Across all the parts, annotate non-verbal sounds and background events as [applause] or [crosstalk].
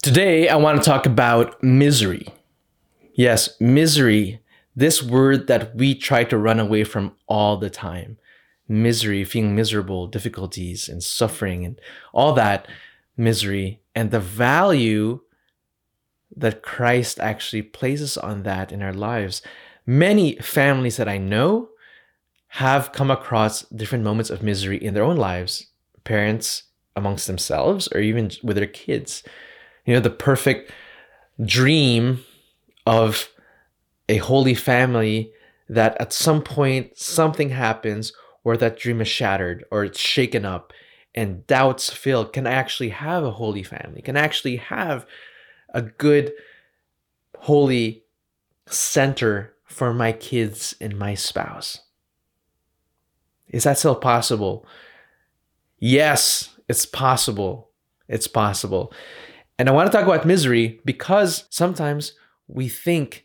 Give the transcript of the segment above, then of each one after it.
Today, I want to talk about misery. Yes, misery, this word that we try to run away from all the time. Misery, feeling miserable, difficulties, and suffering, and all that misery, and the value that Christ actually places on that in our lives. Many families that I know have come across different moments of misery in their own lives, parents amongst themselves, or even with their kids. You know, the perfect dream of a holy family that at some point something happens where that dream is shattered or it's shaken up and doubts filled can I actually have a holy family can I actually have a good holy center for my kids and my spouse is that still possible? Yes, it's possible. It's possible. And I want to talk about misery because sometimes we think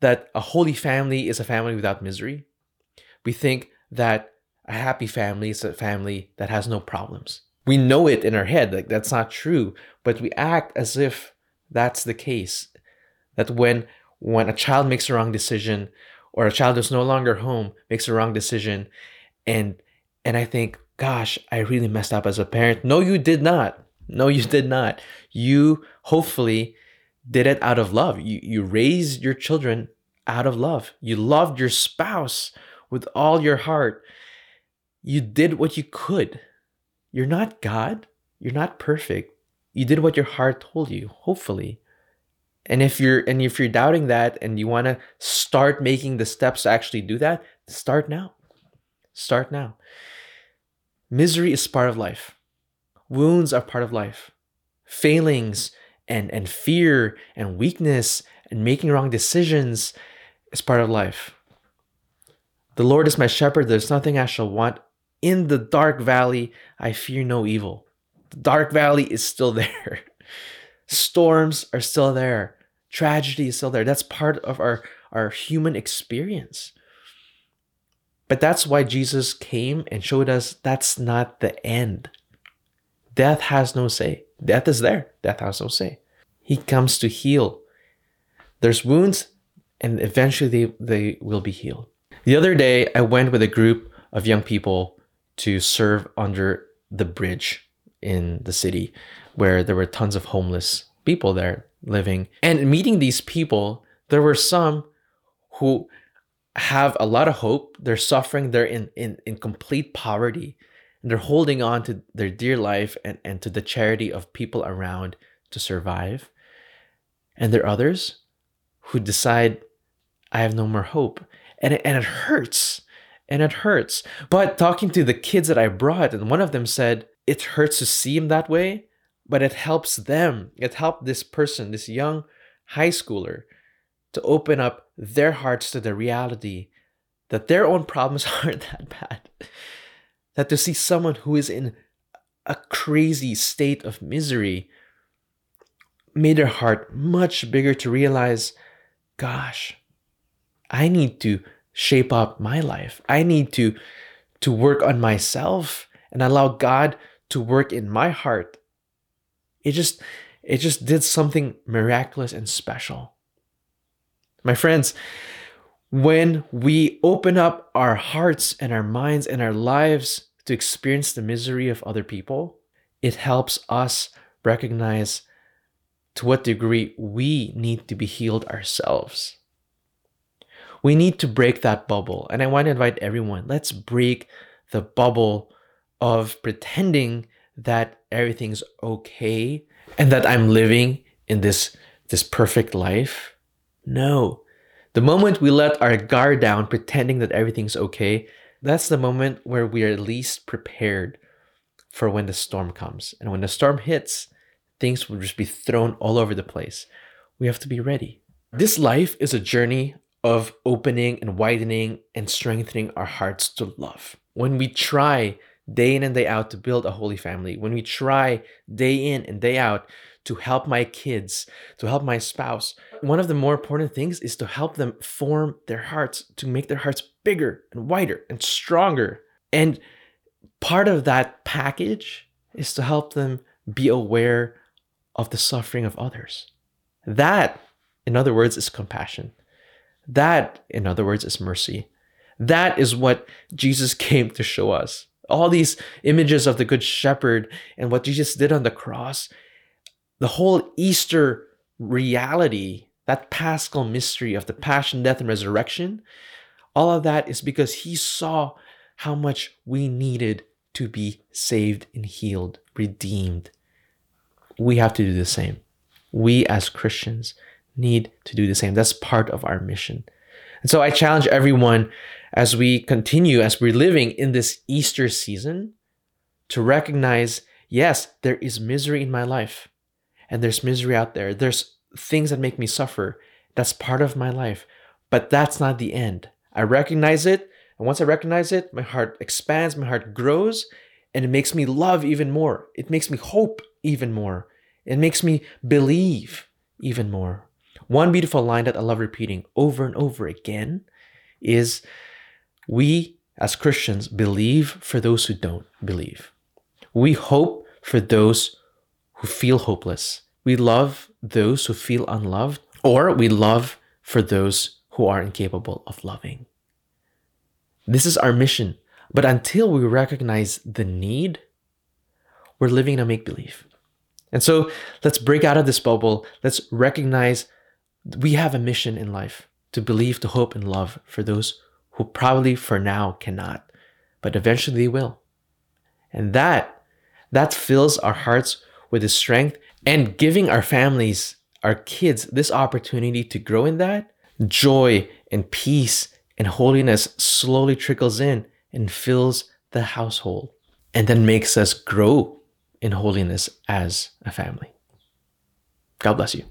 that a holy family is a family without misery. We think that a happy family is a family that has no problems. We know it in our head, like that's not true, but we act as if that's the case. That when when a child makes a wrong decision or a child is no longer home makes a wrong decision and and I think, gosh, I really messed up as a parent. No, you did not. No, you did not. You hopefully did it out of love. You you raised your children out of love. You loved your spouse with all your heart. You did what you could. You're not God. You're not perfect. You did what your heart told you, hopefully. And if you're and if you're doubting that and you want to start making the steps to actually do that, start now. Start now. Misery is part of life. Wounds are part of life. Failings and, and fear and weakness and making wrong decisions is part of life. The Lord is my shepherd, there's nothing I shall want. In the dark valley, I fear no evil. The dark valley is still [laughs] there. Storms are still there. Tragedy is still there. That's part of our, our human experience. But that's why Jesus came and showed us that's not the end. Death has no say. Death is there. Death has no say. He comes to heal. There's wounds, and eventually they, they will be healed. The other day, I went with a group of young people to serve under the bridge in the city where there were tons of homeless people there living. And meeting these people, there were some who have a lot of hope. They're suffering. They're in, in, in complete poverty. And they're holding on to their dear life and, and to the charity of people around to survive. And there are others who decide, I have no more hope. And it, and it hurts. And it hurts. But talking to the kids that I brought, and one of them said, it hurts to see him that way, but it helps them. It helped this person, this young high schooler, to open up their hearts to the reality that their own problems [laughs] aren't that bad. That to see someone who is in a crazy state of misery made her heart much bigger to realize, gosh, I need to shape up my life. I need to to work on myself and allow God to work in my heart. It just it just did something miraculous and special. My friends, when we open up our hearts and our minds and our lives to experience the misery of other people, it helps us recognize to what degree we need to be healed ourselves. We need to break that bubble. And I want to invite everyone let's break the bubble of pretending that everything's okay and that I'm living in this, this perfect life no. The moment we let our guard down, pretending that everything's okay, that's the moment where we are least prepared for when the storm comes. And when the storm hits, things will just be thrown all over the place. We have to be ready. This life is a journey of opening and widening and strengthening our hearts to love. When we try day in and day out to build a holy family, when we try day in and day out to help my kids, to help my spouse, one of the more important things is to help them form their hearts, to make their hearts bigger and wider and stronger. And part of that package is to help them be aware of the suffering of others. That, in other words, is compassion. That, in other words, is mercy. That is what Jesus [laughs] came to show us. All these images of the Good Shepherd and what Jesus did on the cross, the whole Easter reality, that paschal mystery of the passion, death, and resurrection, all of that is because he saw how much we needed to be saved and healed, redeemed. We have to do the same. We as Christians need to do the same. That's part of our mission. And so I challenge everyone as we continue, as we're living in this Easter season, to recognize yes, there is misery in my life, and there's misery out there. There's things that make me suffer. That's part of my life, but that's not the end. I recognize it. And once I recognize it, my heart expands, my heart grows, and it makes me love even more. It makes me hope even more. It makes me believe even more. One beautiful line that I love repeating over and over again is we as Christians believe for those who don't believe. We hope for those who feel hopeless. We love those who feel unloved, or we love for those who are incapable of loving. This is our mission. But until we recognize the need, we're living in a make believe. And so let's break out of this bubble. Let's recognize we have a mission in life to believe, to hope, and love for those who probably for now cannot, but eventually will. And that, that fills our hearts with his strength and giving our families, our kids, this opportunity to grow in that joy and peace and holiness slowly trickles in and fills the household and then makes us grow in holiness as a family. God bless you.